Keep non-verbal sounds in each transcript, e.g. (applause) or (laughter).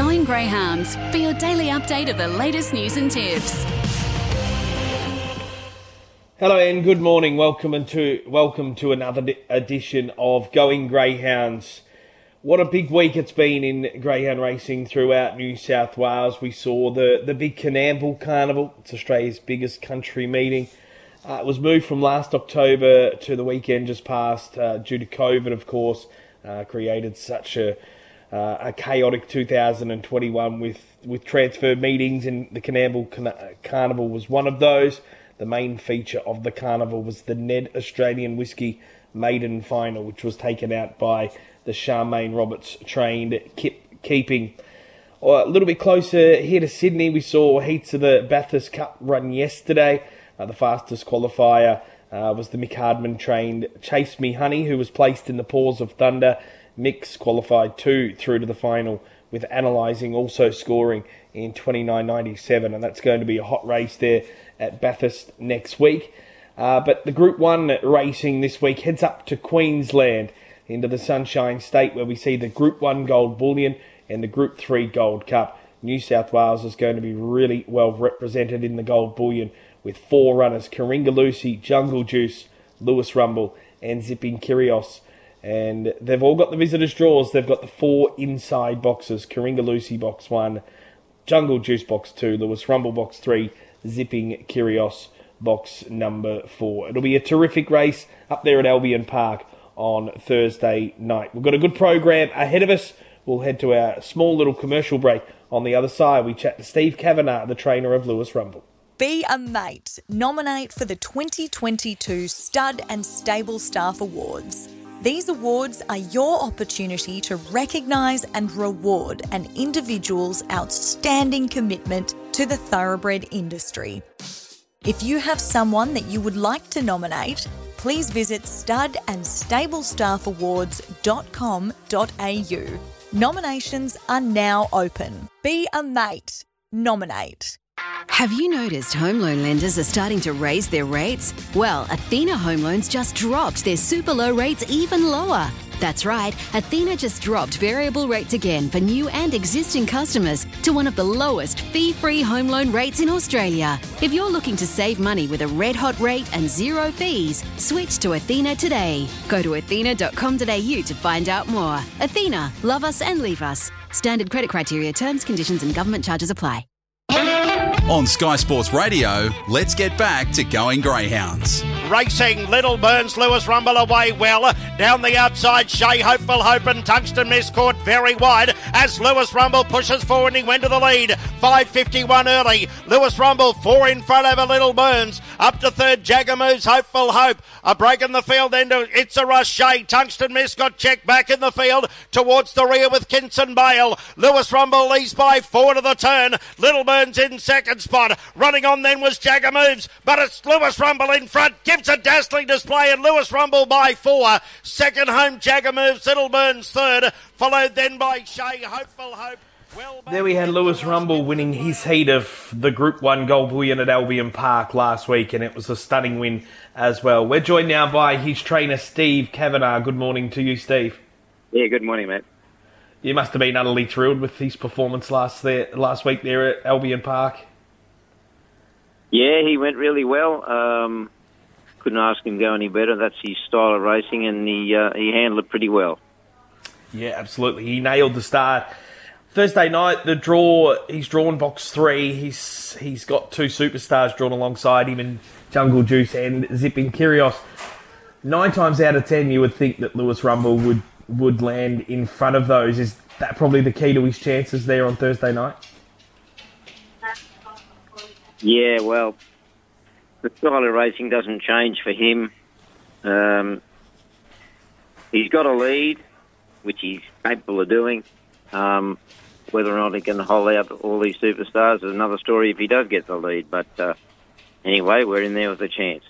Going Greyhounds for your daily update of the latest news and tips. Hello and good morning. Welcome to welcome to another edition of Going Greyhounds. What a big week it's been in greyhound racing throughout New South Wales. We saw the the big Coonamble Carnival. It's Australia's biggest country meeting. Uh, it was moved from last October to the weekend just past uh, due to COVID, of course. Uh, created such a uh, a chaotic 2021 with with transfer meetings, and the Coonamble Carnival was one of those. The main feature of the carnival was the Ned Australian Whiskey Maiden Final, which was taken out by the Charmaine Roberts trained kip keeping. a little bit closer here to Sydney, we saw heats of the Bathurst Cup run yesterday. Uh, the fastest qualifier uh, was the Mick Hardman trained Chase Me Honey, who was placed in the paws of Thunder. Mix qualified two through to the final, with Analyzing also scoring in 29.97, and that's going to be a hot race there at Bathurst next week. Uh, but the Group 1 racing this week heads up to Queensland into the Sunshine State where we see the Group 1 Gold Bullion and the Group 3 Gold Cup. New South Wales is going to be really well represented in the Gold Bullion with four runners Karinga Lucy, Jungle Juice, Lewis Rumble, and Zipping Kyrios. And they've all got the visitors' draws. They've got the four inside boxes Karinga Lucy box one, Jungle Juice box two, Lewis Rumble box three, zipping Kyrios box number four. It'll be a terrific race up there at Albion Park on Thursday night. We've got a good program ahead of us. We'll head to our small little commercial break. On the other side, we chat to Steve Kavanagh, the trainer of Lewis Rumble. Be a mate. Nominate for the 2022 Stud and Stable Staff Awards. These awards are your opportunity to recognise and reward an individual's outstanding commitment to the thoroughbred industry. If you have someone that you would like to nominate, please visit studandstablestaffawards.com.au. Nominations are now open. Be a mate. Nominate. Have you noticed home loan lenders are starting to raise their rates? Well, Athena Home Loans just dropped their super low rates even lower. That's right, Athena just dropped variable rates again for new and existing customers to one of the lowest fee free home loan rates in Australia. If you're looking to save money with a red hot rate and zero fees, switch to Athena today. Go to athena.com.au to find out more. Athena, love us and leave us. Standard credit criteria, terms, conditions, and government charges apply. On Sky Sports Radio, let's get back to going Greyhounds. Racing, Little Burns, Lewis Rumble away well. Down the outside, Shay Hopeful Hope and Tungsten Miss caught very wide as Lewis Rumble pushes forward and he went to the lead. 5.51 early. Lewis Rumble four in front a Little Burns. Up to third, Jagger moves Hopeful Hope. A break in the field then to It's a Rush Shay. Tungsten Miss got checked back in the field towards the rear with Kinson Bale. Lewis Rumble leads by four to the turn. Little Burns in second spot. Running on then was Jagger Moves, but it's Lewis Rumble in front. Gives a dazzling display and Lewis Rumble by four. Second home, Jagger Moves, Little Burns third, followed then by Shay Hopeful Hope. Well there we had Lewis Rumble winning his heat of the Group 1 Gold Bullion at Albion Park last week, and it was a stunning win as well. We're joined now by his trainer, Steve Kavanagh. Good morning to you, Steve. Yeah, good morning, mate. You must have been utterly thrilled with his performance last there, last week there at Albion Park. Yeah, he went really well. Um, couldn't ask him to go any better. That's his style of racing, and he uh, he handled it pretty well. Yeah, absolutely. He nailed the start. Thursday night, the draw. He's drawn box three. He's he's got two superstars drawn alongside him in Jungle Juice and Zipping Kyrios. Nine times out of ten, you would think that Lewis Rumble would would land in front of those. Is that probably the key to his chances there on Thursday night? Yeah, well, the style of racing doesn't change for him. Um, he's got a lead, which he's capable of doing. Um, whether or not he can hold out all these superstars is another story if he does get the lead. But uh, anyway, we're in there with a chance.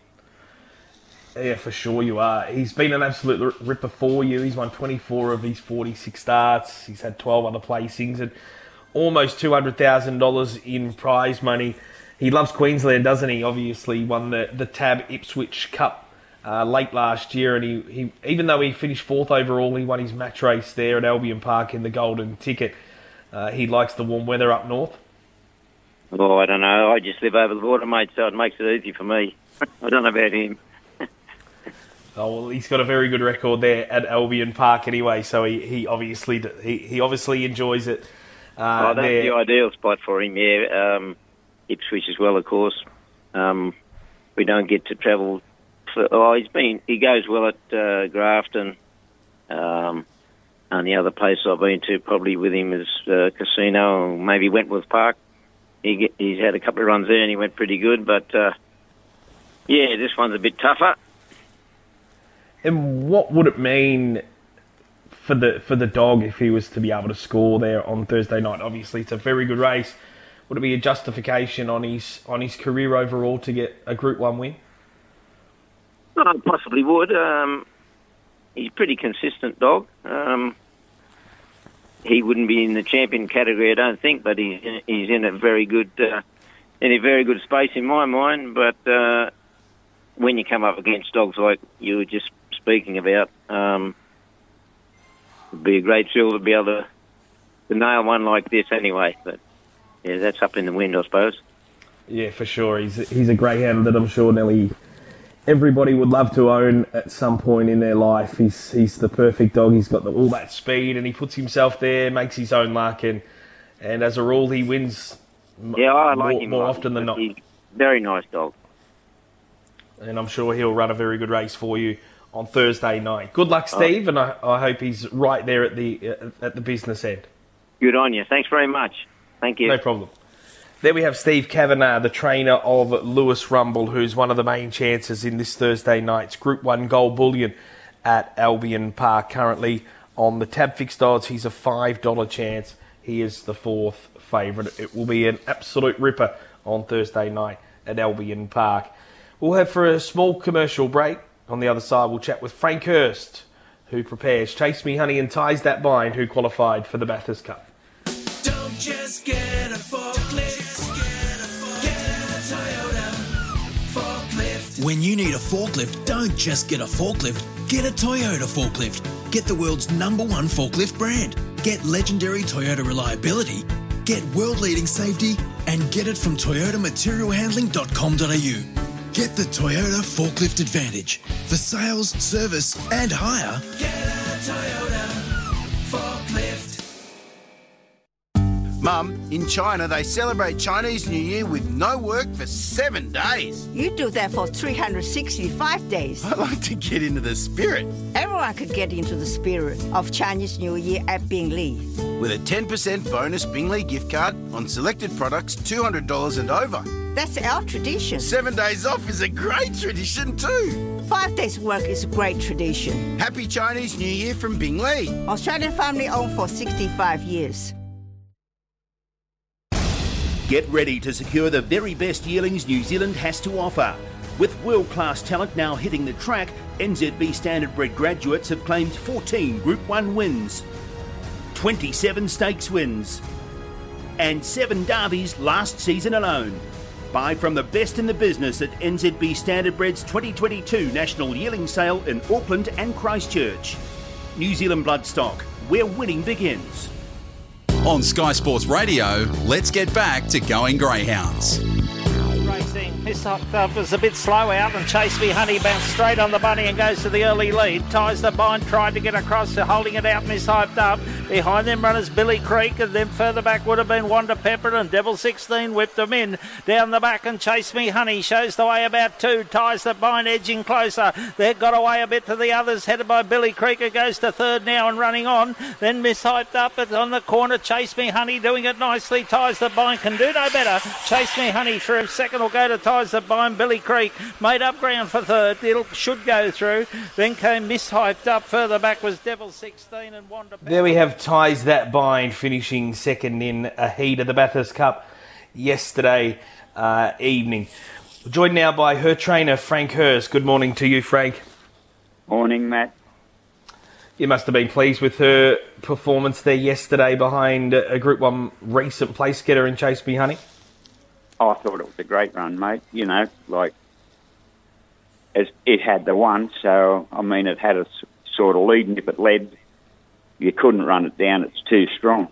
Yeah, for sure you are. He's been an absolute ripper for you. He's won 24 of his 46 starts. He's had 12 other placings and almost $200,000 in prize money he loves Queensland, doesn't he? Obviously, won the, the Tab Ipswich Cup uh, late last year, and he, he even though he finished fourth overall, he won his match race there at Albion Park in the Golden Ticket. uh, he likes the warm weather up north. Oh, I don't know. I just live over the border, mate, so it makes it easy for me. (laughs) I don't know about him. (laughs) Oh well, he's got a very good record there at Albion Park anyway, so he, he obviously he, he obviously enjoys it. Uh, oh, that's there. the ideal spot for him. Yeah, um, Ipswich as well, of course. Um, we don't get to travel. For, oh, he's been he goes well at uh, Grafton, um, and the other place I've been to probably with him is uh, Casino maybe Wentworth Park. He he's had a couple of runs there and he went pretty good, but uh, yeah, this one's a bit tougher. And what would it mean for the for the dog if he was to be able to score there on Thursday night? Obviously, it's a very good race. Would it be a justification on his on his career overall to get a Group One win? Oh, possibly would. Um, he's a pretty consistent dog. Um, he wouldn't be in the champion category, I don't think, but he's in, he's in a very good uh, in a very good space in my mind. But uh, when you come up against dogs like you were just speaking about, um, it'd be a great thrill to be able to, to nail one like this anyway. But yeah, that's up in the wind, I suppose. Yeah, for sure. He's he's a greyhound that I'm sure Nelly everybody would love to own at some point in their life. He's he's the perfect dog. He's got the, all that speed, and he puts himself there, makes his own luck, and and as a rule, he wins. Yeah, I like more, him more often than not. Very nice dog. and I'm sure he'll run a very good race for you on Thursday night. Good luck, Oh. Steve, and I, I hope he's right there at the uh, at the business end. Good on you. Thanks very much. Thank you. No problem. There we have Steve Kavanagh, the trainer of Lewis Rumble, who's one of the main chances in this Thursday night's Group 1 Gold Bullion at Albion Park. Currently on the tab fixed odds, he's a $5 chance. He is the fourth favourite. It will be an absolute ripper on Thursday night at Albion Park. We'll have for a small commercial break. On the other side, we'll chat with Frank Hurst, who prepares Chase Me Honey and Ties That Bind, who qualified for the Bathurst Cup. Get a forklift. Get a Toyota forklift. When you need a forklift, don't just get a forklift. Get a Toyota forklift. Get the world's number one forklift brand. Get legendary Toyota reliability. Get world leading safety and get it from toyotamaterialhandling.com.au. Get the Toyota Forklift Advantage for sales, service, and hire. Get a Toyota Mum, in China they celebrate Chinese New Year with no work for seven days. You do that for 365 days. I like to get into the spirit. Everyone could get into the spirit of Chinese New Year at Bingley. With a 10% bonus Bingley gift card on selected products $200 and over. That's our tradition. Seven days off is a great tradition too. Five days work is a great tradition. Happy Chinese New Year from Bingley. Australian family owned for 65 years. Get ready to secure the very best yearlings New Zealand has to offer. With world class talent now hitting the track, NZB Standard Bred graduates have claimed 14 Group 1 wins, 27 stakes wins, and 7 derbies last season alone. Buy from the best in the business at NZB Standard Bred's 2022 National Yearling Sale in Auckland and Christchurch. New Zealand Bloodstock, where winning begins. On Sky Sports Radio, let's get back to going Greyhounds. Hot uh, was a bit slow out and Chase Me Honey bounced straight on the bunny and goes to the early lead. Ties the bind, tried to get across, so holding it out, Miss Hyped up. Behind them runners Billy Creek and then further back would have been Wanda Pepper and Devil 16 whipped them in. Down the back and Chase Me Honey shows the way about two. Ties the bind, edging closer. They've got away a bit to the others, headed by Billy Creek who goes to third now and running on. Then Miss Hyped up it on the corner. Chase Me Honey doing it nicely. Ties the bind, can do no better. Chase Me Honey through. Second will go to Ties the bind. Billy Creek made up ground for third. It should go through. Then came Miss Hyped up. Further back was Devil 16 and Wanda There we have Ties That Bind finishing second in a heat of the Bathurst Cup yesterday uh, evening. Joined now by her trainer, Frank Hurst. Good morning to you, Frank. Morning, Matt. You must have been pleased with her performance there yesterday behind a Group 1 recent place getter in Chase Me Honey. I thought it was a great run, mate. You know, like it, it had the one, so I mean, it had a sort of lead, and if it led, you couldn't run it down. It's too strong.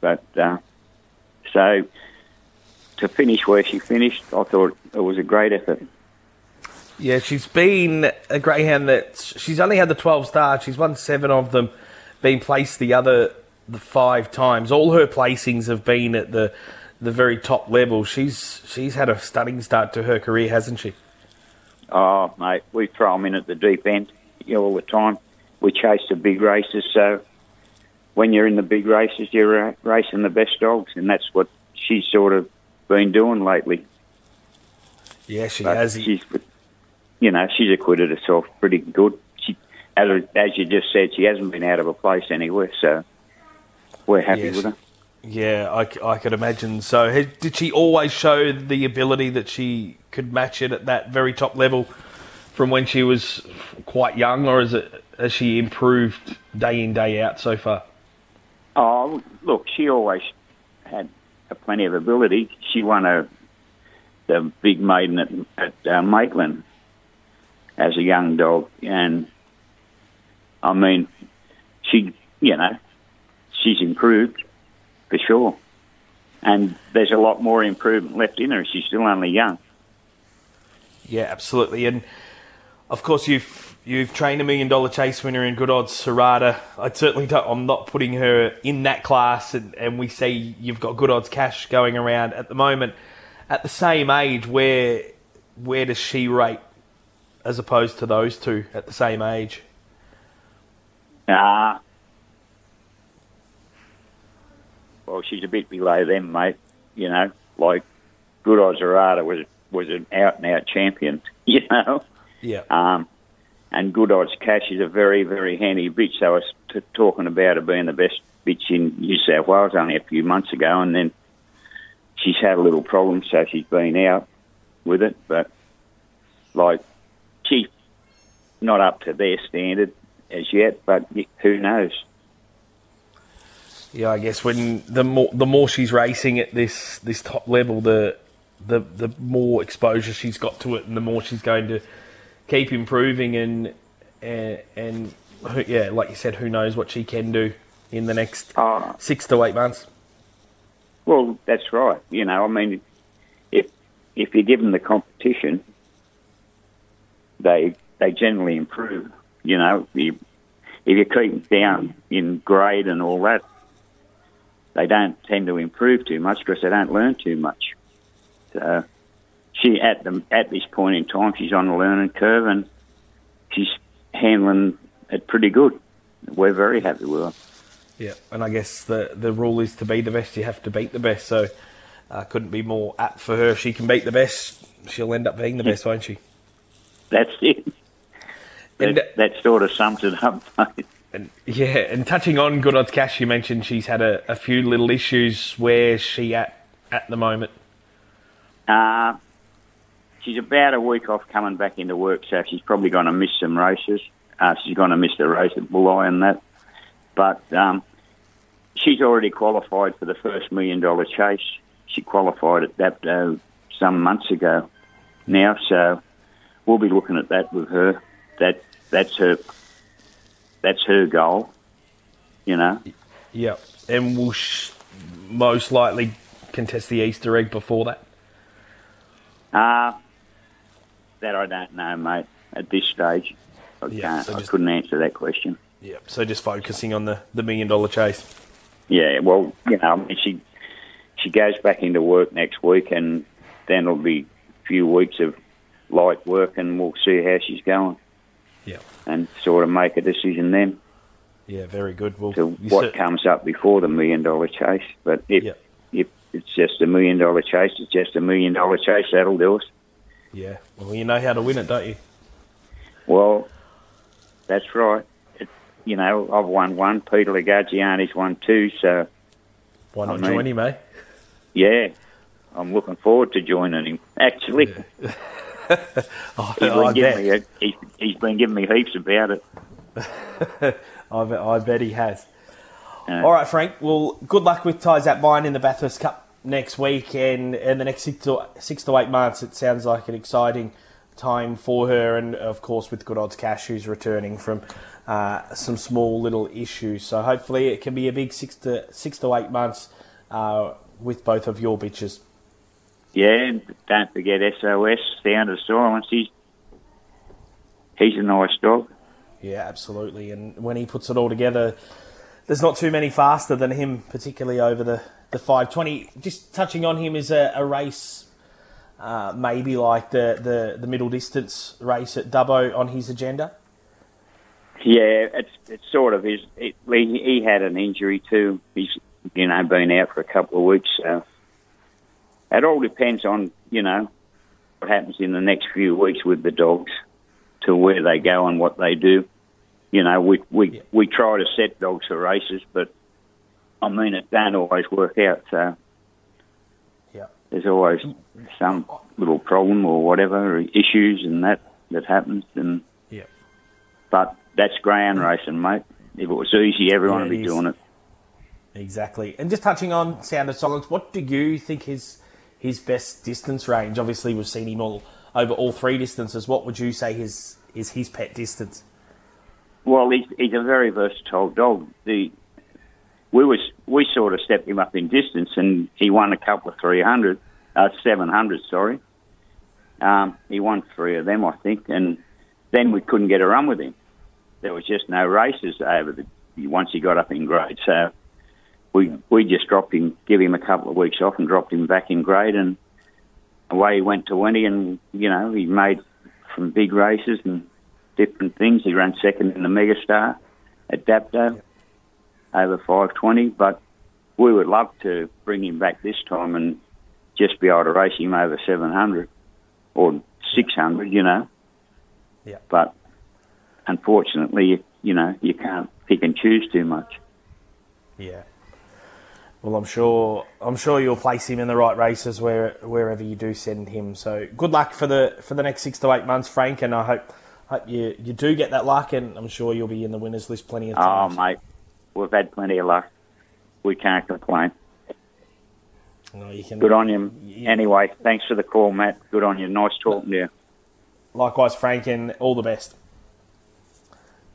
But uh, so to finish where she finished, I thought it was a great effort. Yeah, she's been a greyhound that she's only had the 12 stars. She's won seven of them, been placed the other the five times. All her placings have been at the the very top level. She's she's had a stunning start to her career, hasn't she? Oh, mate, we throw them in at the deep end you know, all the time. We chase the big races, so when you're in the big races, you're uh, racing the best dogs, and that's what she's sort of been doing lately. Yeah, she But has. She's, you know, she's acquitted herself pretty good. She, as, as you just said, she hasn't been out of a place anywhere, so we're happy Yes. with her. Yeah, I, I could imagine. So, did she always show the ability that she could match it at that very top level from when she was quite young, or is it has she improved day in day out so far? Oh, look, she always had a plenty of ability. She won a the big maiden at, at uh, Maitland as a young dog, and I mean, she, you know, she's improved for sure. And there's a lot more improvement left in her. She's still only young. Yeah, absolutely. And of course, you've you've trained a million dollar chase winner in good odds, Harada. I certainly don't. I'm not putting her in that class, and, and we see you've got good odds cash going around at the moment. At the same age, where where does she rate as opposed to those two at the same age? Ah. Well, she's a bit below them, mate. You know, like Good Odds Harada was was an out and out champion. (laughs) You know, Yeah. um, and Good Odds Cash is a very very handy bitch. I was t- talking about her being the best bitch in New South Wales only a few months ago, and then she's had a little problem, so she's been out with it. But like, she's not up to their standard as yet. But who knows? Yeah, I guess when the more the more she's racing at this this top level, the the the more exposure she's got to it, and the more she's going to keep improving. And and, and yeah, like you said, who knows what she can do in the next oh. six to eight months. Well, that's right. You know, I mean, if if you give them the competition, they they generally improve. You know, you, if you keep them down in grade and all that, they don't tend to improve too much because they don't learn too much. So she at the at this point in time, she's on a learning curve and she's handling it pretty good. We're very happy with her. Yeah, and I guess the the rule is to be the best, you have to beat the best. So uh, couldn't be more apt for her. If she can beat the best, she'll end up being the best, won't she? That's it. And- that, that sort of sums it up. (laughs) And yeah, and touching on Good Odds Cash, you mentioned she's had a, a few little issues. Where's she at at the moment? Uh, she's about a week off coming back into work, so she's probably going to miss some races. Uh, she's going to miss the race at Bulli and that. But um, she's already qualified for the first million dollar chase. She qualified at that uh, some months ago now, so we'll be looking at that with her. That that's her that's her goal. You know. Yep, and will sh- most likely contest the Easter egg before that. Uh, that I don't know, mate. At this stage, I, can't, so I just- couldn't answer that question. Yep. So just focusing on the, the million dollar chase. Yeah, well, you know, I mean, she she goes back into work next week, and then it'll be a few weeks of light work, and we'll see how she's going. Yeah. And sort of make a decision then Yeah, very good. Well, to what comes up before the million dollar chase. But if if it's just a million dollar chase, it's just a million dollar chase. That'll do us. yeah. Well, you know how to win it, don't you? Well, that's right. It, you know, I've won one. Peter Lagargiani's won two. So Why I not mean- join him, eh? yeah, I'm looking forward to joining him. Actually. (laughs) (laughs) He's been, giving me he's, he's been giving me heaps about it. (laughs) I, bet, I bet he has. All right, Frank. Well, good luck with Ties That Bind in the Bathurst Cup next week and, and the next six to, six to eight months. It sounds like an exciting time for her, and of course with Good Odds Cash, who's returning from uh, some small little issues. So hopefully it can be a big six to six to eight months uh, with both of your bitches. Yeah, don't forget SOS, Sound of Silence. He's, he's a nice dog. Yeah, absolutely. And when he puts it all together, there's not too many faster than him, particularly over the, the 520. Just touching on him is a, a race, uh, maybe like the, the, the middle distance race at Dubbo on his agenda. Yeah, it's it's sort of his. It, he, he had an injury too. He's you know been out for a couple of weeks. So it all depends on you know what happens in the next few weeks with the dogs, to where they go and what they do. You know, we we we try to set dogs for races, but I mean it don't always work out. So yeah, there's always some little problem or whatever or issues and that that happens. And yeah, but that's grand mm. racing, mate. If it was easy, everyone Yeah, would be is. doing it. Exactly. And just touching on Sound of Silence, what do you think his his best distance range? Obviously, we've seen him all over all three distances. What would you say his is his pet distance? Well, he's, he's a very versatile dog. The we was we sort of stepped him up in distance, and he won a couple of three hundred, uh, seven hundred. Sorry, um, he won three of them, I think, and then we couldn't get a run with him. There was just no races over the once he got up in grade. So we we just dropped him, give him a couple of weeks off, and dropped him back in grade, and away he went to Winnie, and you know he made from big races and different things. He ran second in the Megastar at Dapto over 520, but we would love to bring him back this time and just be able to race him over 700 or 600, you know. Yeah. But unfortunately, you know, you can't pick and choose too much. Yeah. Well, I'm sure I'm sure you'll place him in the right races where wherever you do send him. So good luck for the for the next six to eight months, Frank, and I hope hope you, you do get that luck, and I'm sure you'll be in the winners list plenty of oh, times. Oh, mate, we've had plenty of luck. We can't complain. No, you can, Good on you. Anyway, thanks for the call, Matt. Good on you. Nice talking to you. Likewise, Frank, and all the best.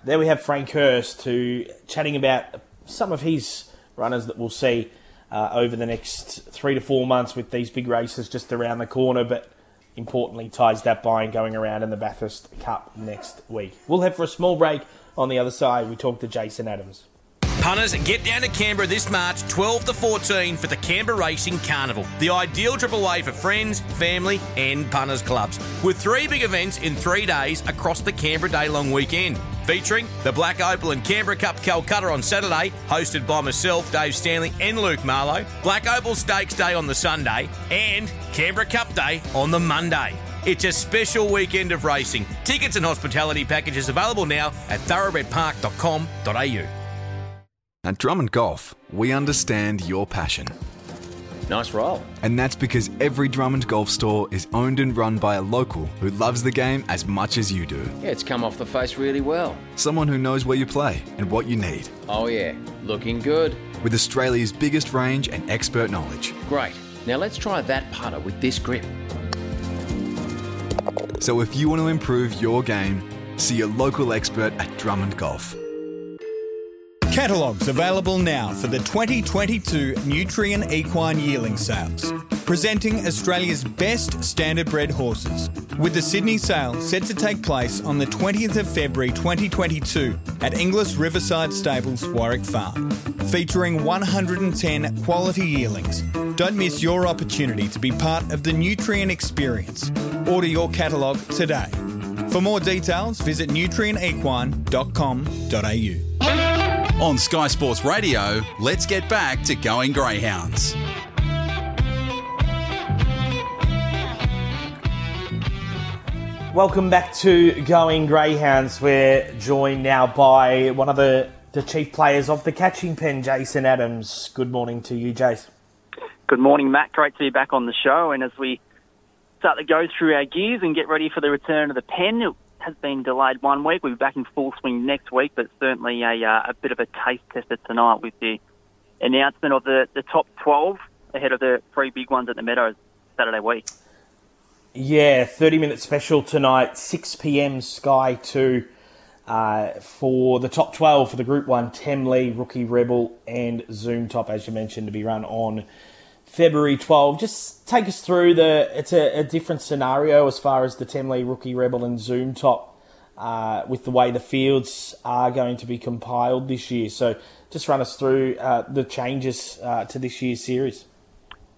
There we have Frank Hurst, who chatting about some of his runners that we'll see uh, over the next three to four months with these big races just around the corner, but importantly Ties That Bind going around in the Bathurst Cup next week. We'll head for a small break. On the other side, we talk to Jason Adams. Punters, get down to Canberra this March, 12 to 14, for the Canberra Racing Carnival. The ideal Triple A for friends, family, and punters clubs. With three big events in three days across the Canberra Day long weekend. Featuring the Black Opal and Canberra Cup Calcutta on Saturday, hosted by myself, Dave Stanley, and Luke Marlowe. Black Opal Stakes Day on the Sunday, and Canberra Cup Day on the Monday. It's a special weekend of racing. Tickets and hospitality packages available now at thoroughbredpark.com.au. At Drummond Golf, we understand your passion. Nice roll. And that's because every Drummond Golf store is owned and run by a local who loves the game as much as you do. Yeah, it's come off the face really well. Someone who knows where you play and what you need. Oh, yeah. Looking good. With Australia's biggest range and expert knowledge. Great. Now let's try that putter with this grip. So if you want to improve your game, see a local expert at Drummond Golf. Catalogues available now for the 2022 Nutrien Equine Yearling Sales. Presenting Australia's best standard bred horses. With the Sydney sale set to take place on the 20th of February 2022 at Inglis Riverside Stables, Warwick Farm. Featuring 110 quality yearlings. Don't miss your opportunity to be part of the Nutrien experience. Order your catalogue today. For more details, visit nutrienequine.com.au. On Sky Sports Radio, let's get back to going Greyhounds. Welcome back to Going Greyhounds. We're joined now by one of the, the chief players of the catching pen, Jason Adams. Good morning to you, Jason. Good morning, Matt. Great to be back on the show. And as we start to go through our gears and get ready for the return of the pen, it has been delayed one week. We'll be back in full swing next week, but certainly a, uh, a bit of a taste tester tonight with the announcement of the, the top 12 ahead of the three big ones at the Meadows Saturday week. Yeah, 30 minute special tonight, 6 pm, Sky 2. uh, for the top 12 for the Group 1, Temlee, Rookie Rebel, and Zoom Top, as you mentioned, to be run on February 12. Just take us through the. It's a, a different scenario as far as the Temlee, Rookie Rebel, and Zoom Top uh, with the way the fields are going to be compiled this year. So just run us through uh, the changes uh, to this year's series.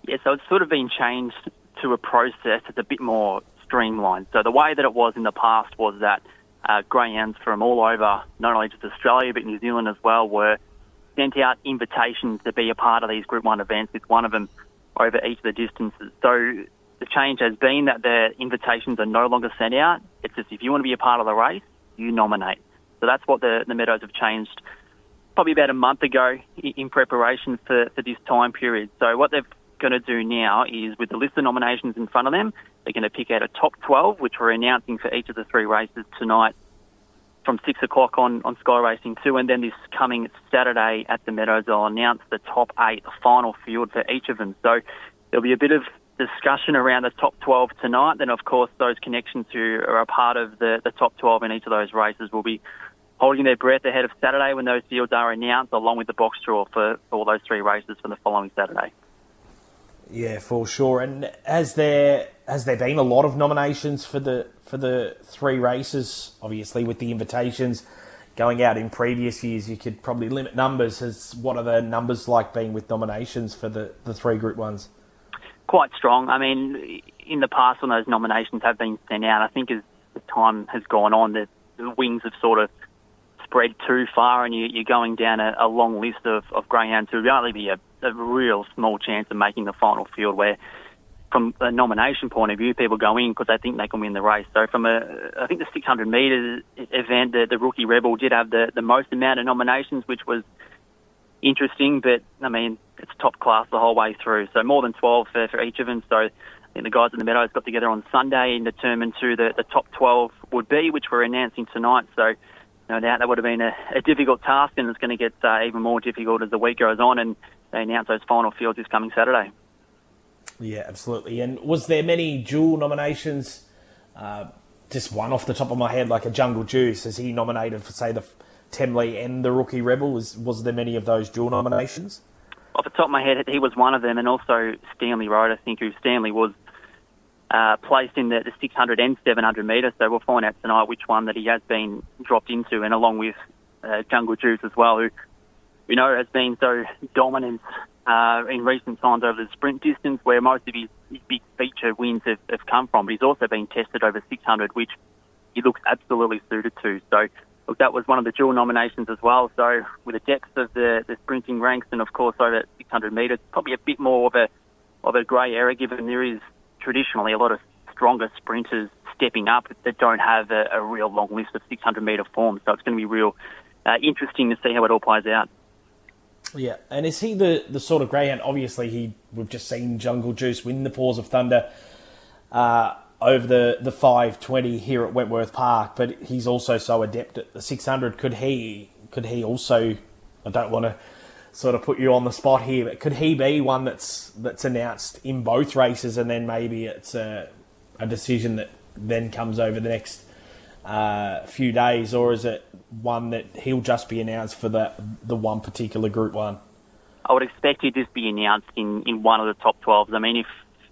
Yeah, so it's sort of been changed to a process that's a bit more streamlined. So the way that it was in the past was that uh, greyhounds from all over, not only just Australia but New Zealand as well, were sent out invitations to be a part of these Group 1 events, with one of them over each of the distances. So the change has been that the invitations are no longer sent out. It's just if you want to be a part of the race, you nominate. So that's what the, the Meadows have changed probably about a month ago in preparation for, for this time period. So what they're going to do now is with the list of nominations in front of them, they're going to pick out a top 12, which we're announcing for each of the three races tonight from 6 o'clock on, on Sky Racing 2. And then this coming Saturday at the Meadows, I'll announce the top eight, the final field for each of them. So there'll be a bit of discussion around the top 12 tonight. Then, of course, those connections who are a part of the, the top 12 in each of those races will be holding their breath ahead of Saturday when those fields are announced, along with the box draw for, for all those three races for the following Saturday. Yeah, for sure. And has there has there been a lot of nominations for the for the three races? Obviously, with the invitations going out in previous years, you could probably limit numbers. Has what are the numbers like being with nominations for the, the three group ones? Quite strong. I mean, in the past when those nominations have been sent out, I think as the time has gone on, the, the wings have sort of spread too far, and you, are going down a, a, long list of, of greyhounds who would only be a, a, real small chance of making the final field. Where, from a nomination point of view, people go in because they think they can win the race. So, from a, I think the 600 metres event, the, the rookie rebel did have the, the most amount of nominations, which was interesting. But I mean, it's top class the whole way through. So more than 12 for, for each of them. So I think the guys in the Meadows got together on Sunday and determined who the, the top 12 would be, which we're announcing tonight. So no doubt that would have been a, a difficult task, and it's going to get uh, even more difficult as the week goes on, and they announce those final fields this coming Saturday. Yeah, absolutely. And was there many dual nominations? Uh, just one off the top of my head, like a Jungle Juice. Is he nominated for, say, the Temlee and the Rookie Rebel? Was was there many of those dual nominations? Off the top of my head, he was one of them, and also Stanley Road, I think, who Stanley was uh, placed in the, the 600 and 700 metres. So we'll find out tonight which one that he has been dropped into, and along with uh, Jungle Juice as well, who we know has been so dominant uh, in recent times over the sprint distance, where most of his, his big feature wins have, have come from. But he's also been tested over 600, which he looks absolutely suited to. So look, that was one of the dual nominations as well. So with the depth of the, the sprinting ranks, and of course over 600 metres, probably a bit more of a of a grey area, given there is traditionally a lot of stronger sprinters stepping up that don't have a, a real long list of 600 metre form. So it's going to be real uh, interesting to see how it all plays out. Yeah, and is he the, the sort of greyhound? Obviously, he we've just seen Jungle Juice win the Paws of Thunder uh, over the the 520 here at Wentworth Park, but he's also so adept at the 600. Could he could he also? I don't want to sort of put you on the spot here, but could he be one that's that's announced in both races, and then maybe it's a, a decision that then comes over the next uh, few days, or is it one that he'll just be announced for the the one particular Group One? I would expect he'd just be announced in, in one of the top 12s. I mean, if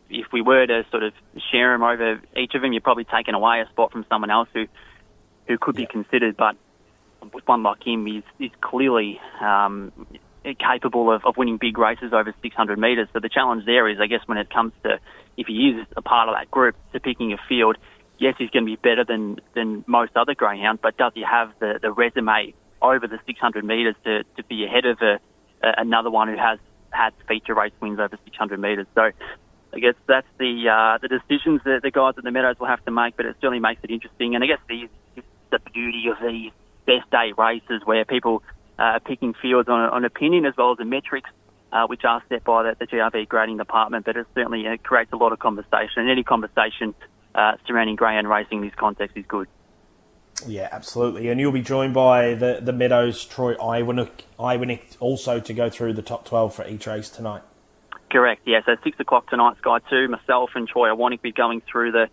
if we were to sort of share him over each of them, you're probably taking away a spot from someone else who who could yeah. be considered. But with one like him, he's, he's clearly um, capable of, of winning big races over 600 metres. So the challenge there is, I guess, when it comes to if he is a part of that group to picking a field, yes, he's going to be better than, than most other greyhounds, but does he have the, the resume over the 600 metres to, to be ahead of a, a, another one who has had feature race wins over 600 metres? So I guess that's the uh, the decisions that the guys at the Meadows will have to make, but it certainly makes it interesting. And I guess the, the beauty of these best eight races where people uh, picking fields on, on opinion as well as the metrics, uh, which are set by the, the GRV grading department. But it certainly uh, creates a lot of conversation, and any conversation uh, surrounding greyhound racing in this context is good. Yeah, absolutely. And you'll be joined by the, the Meadows, Troy Iwanick, also to go through the top 12 for each race tonight. Correct, yeah. So 6 o'clock tonight, Sky 2, myself and Troy Iwanick will be going through the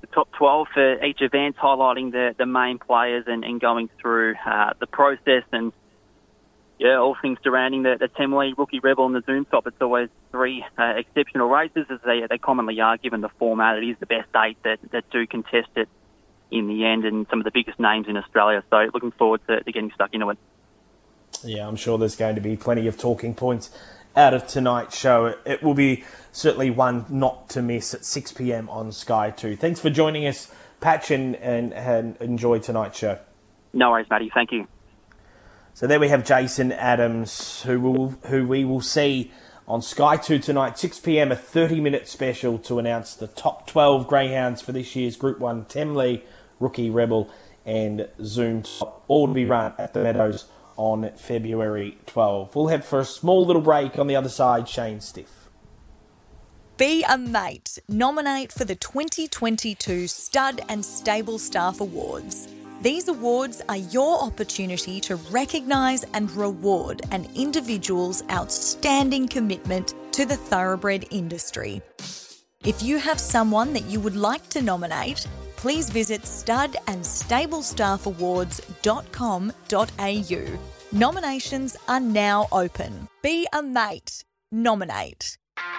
the top 12 for each event, highlighting the, the main players and, and going through uh, the process and yeah, all things surrounding the, the Temlee Rookie Rebel and the Zoom Top. It's always three uh, exceptional races, as they, they commonly are, given the format. It is the best eight that, that do contest it in the end, and some of the biggest names in Australia. So looking forward to, to getting stuck into it. Yeah, I'm sure there's going to be plenty of talking points out of tonight's show. It will be certainly one not to miss at 6 p.m. on Sky 2. Thanks for joining us, Patch, and, and, and enjoy tonight's show. No worries, Matty. Thank you. So there we have Jason Adams, who will who we will see on Sky Two tonight, 6 p.m. A 30-minute special to announce the top 12 greyhounds for this year's Group One Temlee Rookie Rebel and Zoom Top, all to be run at the Meadows on February 12. We'll head for a small little break on the other side. Shane Stiff. Be a mate. Nominate for the 2022 Stud and Stable Staff Awards. These awards are your opportunity to recognise and reward an individual's outstanding commitment to the thoroughbred industry. If you have someone that you would like to nominate, please visit studandstablestaffawards.com.au. Nominations are now open. Be a mate. Nominate.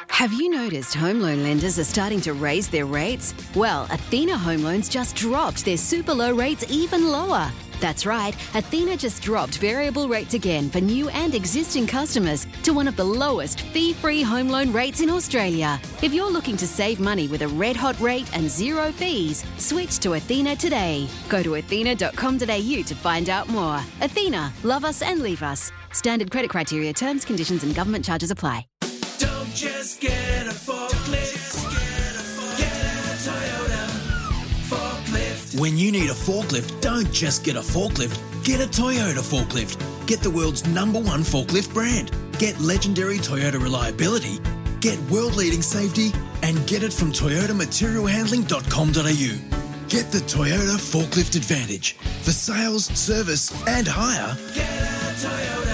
Have you noticed home loan lenders are starting to raise their rates? Well, Athena Home Loans just dropped their super low rates even lower. That's right, Athena just dropped variable rates again for new and existing customers to one of the lowest fee free home loan rates in Australia. If you're looking to save money with a red hot rate and zero fees, switch to Athena today. Go to athena.com.au to find out more. Athena, love us and leave us. Standard credit criteria, terms, conditions, and government charges apply. When you need a forklift, don't just get a forklift. Get a Toyota forklift. Get the world's number one forklift brand. Get legendary Toyota reliability. Get world leading safety and get it from toyotamaterialhandling.com.au. Get the Toyota Forklift Advantage for sales, service, and hire. Get a Toyota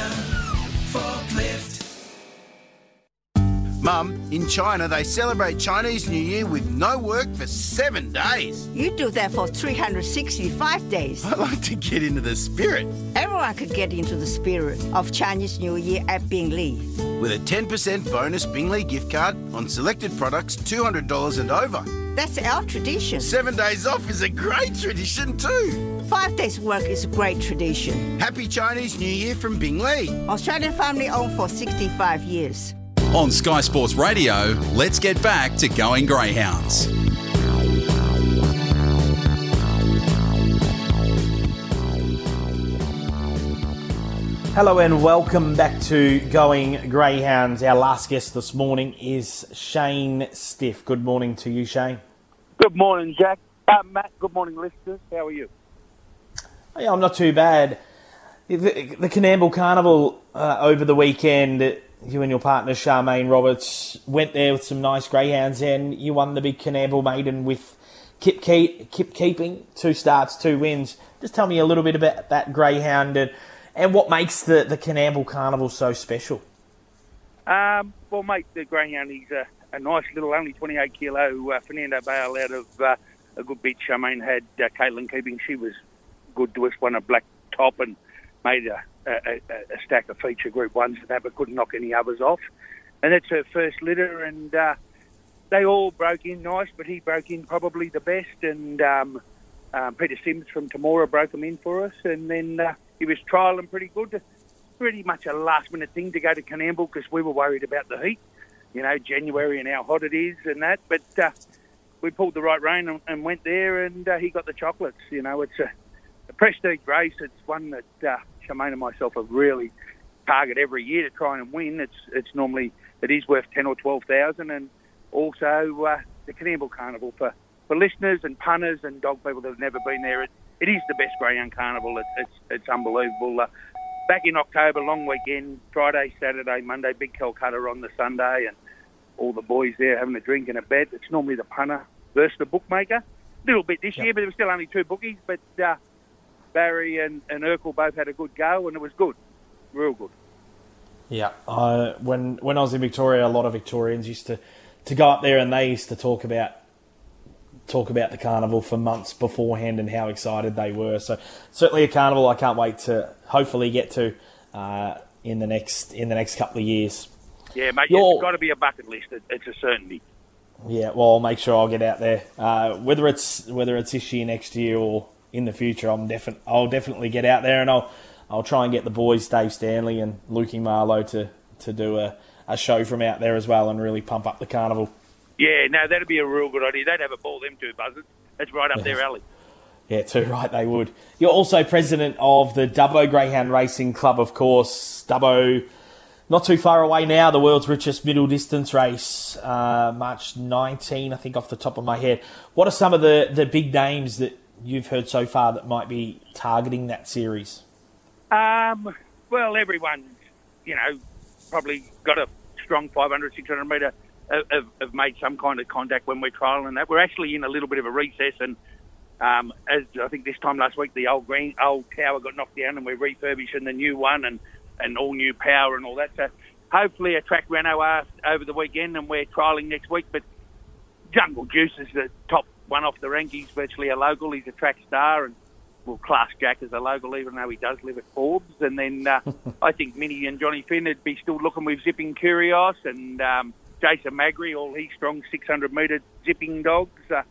Mum, in China they celebrate Chinese New Year with no work for seven days. You do that for 365 days. I like to get into the spirit. Everyone could get into the spirit of Chinese New Year at Bingley. With a 10% bonus Bingley gift card on selected products $200 and over. That's our tradition. Seven days off is a great tradition too. Five days work is a great tradition. Happy Chinese New Year from Bingley. Australian family owned for 65 years. On Sky Sports Radio, let's get back to going Greyhounds. Hello and welcome back to Going Greyhounds. Our last guest this morning is Shane Stiff. Good morning to you, Shane. Good morning, Jack. Uh, Matt, good morning, listeners. How are you? Yeah, I'm not too bad. The, the Coonamble Carnival uh, over the weekend, you and your partner Charmaine Roberts went there with some nice greyhounds, and you won the big Coonamble Maiden with Kip, keep, Kip Keeping, two starts, two wins. Just tell me a little bit about that greyhound and, and what makes the the Coonamble Carnival so special. Um, well, mate, the greyhound is a, a nice little, only 28 kilo uh, Fernando Bale out of uh, a good bit. Charmaine had uh, Caitlin Keeping. She was good to us, won a black top and made a, a, a stack of feature group ones and that, but couldn't knock any others off. And that's her first litter, and uh, they all broke in nice, but he broke in probably the best. And um, um, Peter Sims from Temora broke them in for us, and then uh, he was trialling pretty good. Pretty much a last minute thing to go to Coonamble because we were worried about the heat, you know, January and how hot it is and that. But uh, we pulled the right rein and, and went there, and uh, he got the chocolates. You know, it's a, a prestige race. It's one that Charmaine and myself have really target every year to try and win. It's it's normally it is worth ten or twelve thousand, and also uh, the Coonamble Carnival for, for listeners and punters and dog people that have never been there. It, it is the best greyhound carnival. It, it's it's unbelievable. Uh, back in October, long weekend, Friday, Saturday, Monday, big Calcutta on the Sunday, and all the boys there having a drink and a bet. It's normally the punter versus the bookmaker. A little bit this year, but there were still only two bookies. But uh, Barry and, and Urkel both had a good go, and it was good, real good. Yeah, uh, when when I was in Victoria, a lot of Victorians used to, to go up there and they used to talk about talk about the carnival for months beforehand and how excited they were. So certainly a carnival I can't wait to hopefully get to uh, in the next in the next couple of years. Yeah, mate, You're- it's got to be a bucket list. It, it's a certainty. Yeah, well, I'll make sure I'll get out there. Uh, whether it's whether it's this year, next year, or in the future, I'm definitely I'll definitely get out there, and I'll I'll try and get the boys, Dave Stanley and Lukey Marlowe, to to do a, a show from out there as well, and really pump up the carnival. Yeah, no, that'd be a real good idea. They'd have a ball, them two buzzards. That's right up their alley. Yeah, too right, they would. You're also president of the Dubbo Greyhound Racing Club, of course. Dubbo, not too far away now, the world's richest middle distance race, uh, March 19, I think, off the top of my head. What are some of the, the big names that you've heard so far that might be targeting that series? Um, well, everyone's, you know, probably got a strong 500, 600 metre, have, have, made some kind of contact when we're trialling that. We're actually in a little bit of a recess, and um, as I think this time last week, the old green old tower got knocked down, and we're refurbishing the new one, and, and all new power and all that. So hopefully a track asked over the weekend, and we're trialling next week. But Jungle Juice is the top one off the rank. He's virtually a local. He's a track star, and we'll class Jack as a local, even though he does live at Forbes. And then uh, (laughs) I think Minnie and Johnny Finn would be still looking with Zipping Curios and um, Jason Magri, all he strong 600 metre zipping dogs. Uh,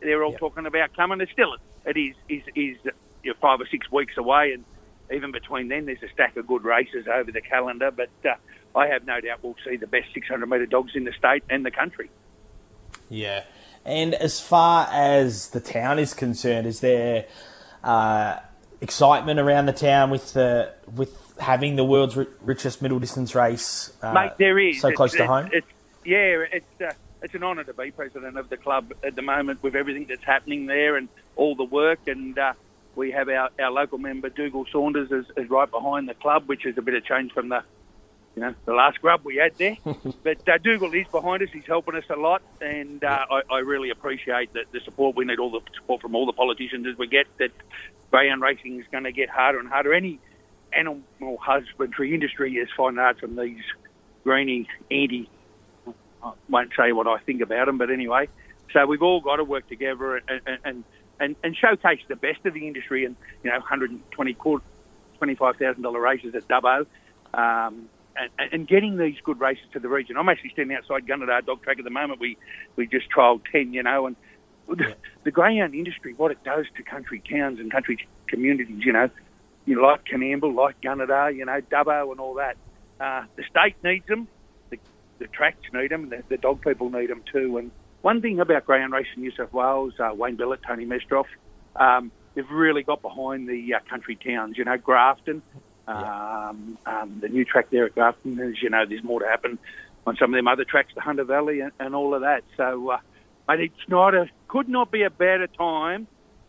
they're all talking about coming. It's still it is is is you know, five or six weeks away, and even between then, there's a stack of good races over the calendar. But uh, I have no doubt we'll see the best 600 metre dogs in the state and the country. Yeah. And as far as the town is concerned, is there uh, excitement around the town with the with having the world's ri- richest middle distance race? Uh, Mate, there is so close It's- to home. It's, yeah, it's uh, it's an honour to be president of the club at the moment with everything that's happening there and all the work. And uh, we have our, our local member Dugald Saunders is, is right behind the club, which is a bit of change from the you know the last grub we had there. (laughs) but uh, Dugald is behind us; he's helping us a lot, and uh, I, I really appreciate the, the support. We need all the support from all the politicians as we get that. Greyhound racing is going to get harder and harder. Any animal husbandry industry is finding hard from these greeny anti. I won't say what I think about them, but anyway. So we've all got to work together and and, and, and showcase the best of the industry. And you know, 120 quarter, twenty-five thousand dollar races at Dubbo, um, and, and getting these good races to the region. I'm actually standing outside Gunnedah Dog Track at the moment. We we just trialled ten, you know, and the, the greyhound industry, what it does to country towns and country communities, you know, you know, like Coonamble, like Gunnedah, you know, Dubbo and all that. Uh, the state needs them. The, the tracks need them. The, the dog people need them too. And one thing about greyhound racing in New South Wales, uh, Wayne Billett, Tony Mestrov, um, they've really got behind the uh, country towns. You know, Grafton, um, um, the new track there at Grafton. As you know, there's more to happen on some of them other tracks, the Hunter Valley and, and all of that. So, uh, but it's not a could not be a better time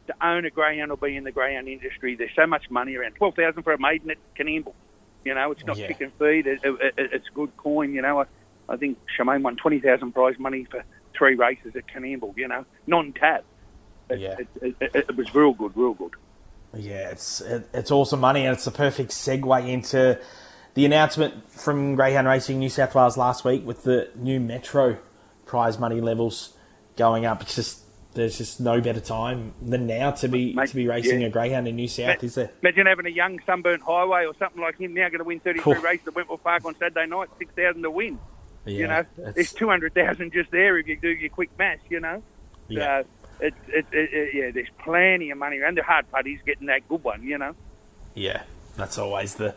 to own a greyhound or be in the greyhound industry. There's so much money around. Twelve thousand for a maiden at Coonamble. You know, it's not Yeah. chicken feed. It, it, it, it's good coin. You know, I, I think Charmaine won twenty thousand prize money for three races at Coonamble. You know, non-tab. It, Yeah. it, it, it, it was real good, real good. Yeah, it's it, it's awesome money, and it's the perfect segue into the announcement from Greyhound Racing New South Wales last week with the new Metro prize money levels going up. It's just there's just no better time than now to be to be racing yeah. a greyhound in New South, is there? Imagine having a young sunburnt highway or something like him now going to win 33 Cool. races at Wentworth Park on Saturday night, 6,000 to win. you know, it's- there's 200,000 just there if you do your quick math, you know. Yeah. So it, it, it, yeah, there's plenty of money around. The hard part is getting that good one, you know. Yeah, that's always the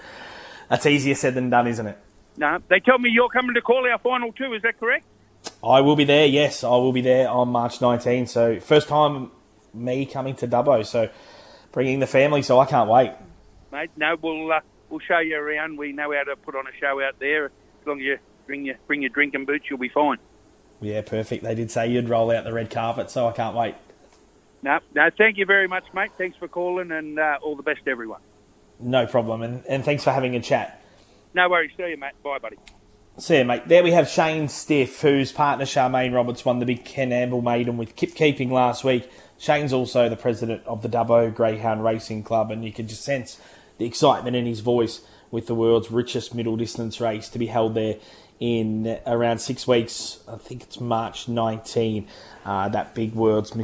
that's easier said than done, isn't it? No, they tell me you're coming to call our final two. Is that correct? I will be there. Yes, I will be there on March 19. So first time me coming to Dubbo. So bringing the family. So I can't wait. Mate, no, we'll uh, we'll show you around. We know how to put on a show out there. As long as you bring your bring your drinking boots, you'll be fine. Yeah, perfect. They did say you'd roll out the red carpet, so I can't wait. No, no, thank you very much, mate. Thanks for calling, and uh, all the best to everyone. No problem. And, and thanks for having a chat. No worries. See you, mate. Bye, buddy. See you, mate. There we have Shane Stiff, whose partner Charmaine Roberts won the big Coonamble Maiden with Kip Keeping last week. Shane's also the president of the Dubbo Greyhound Racing Club, and you can just sense the excitement in his voice with the world's richest middle distance race to be held there in around six weeks. I think it's March 19, uh, that big World's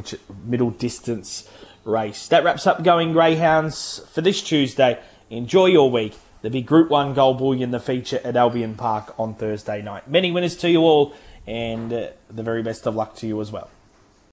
Middle Distance race. That wraps up Going Greyhounds for this Tuesday. Enjoy your week. There'll be Group 1 Gold Bullion, the feature at Albion Park on Thursday night. Many winners to you all, and uh, the very best of luck to you as well.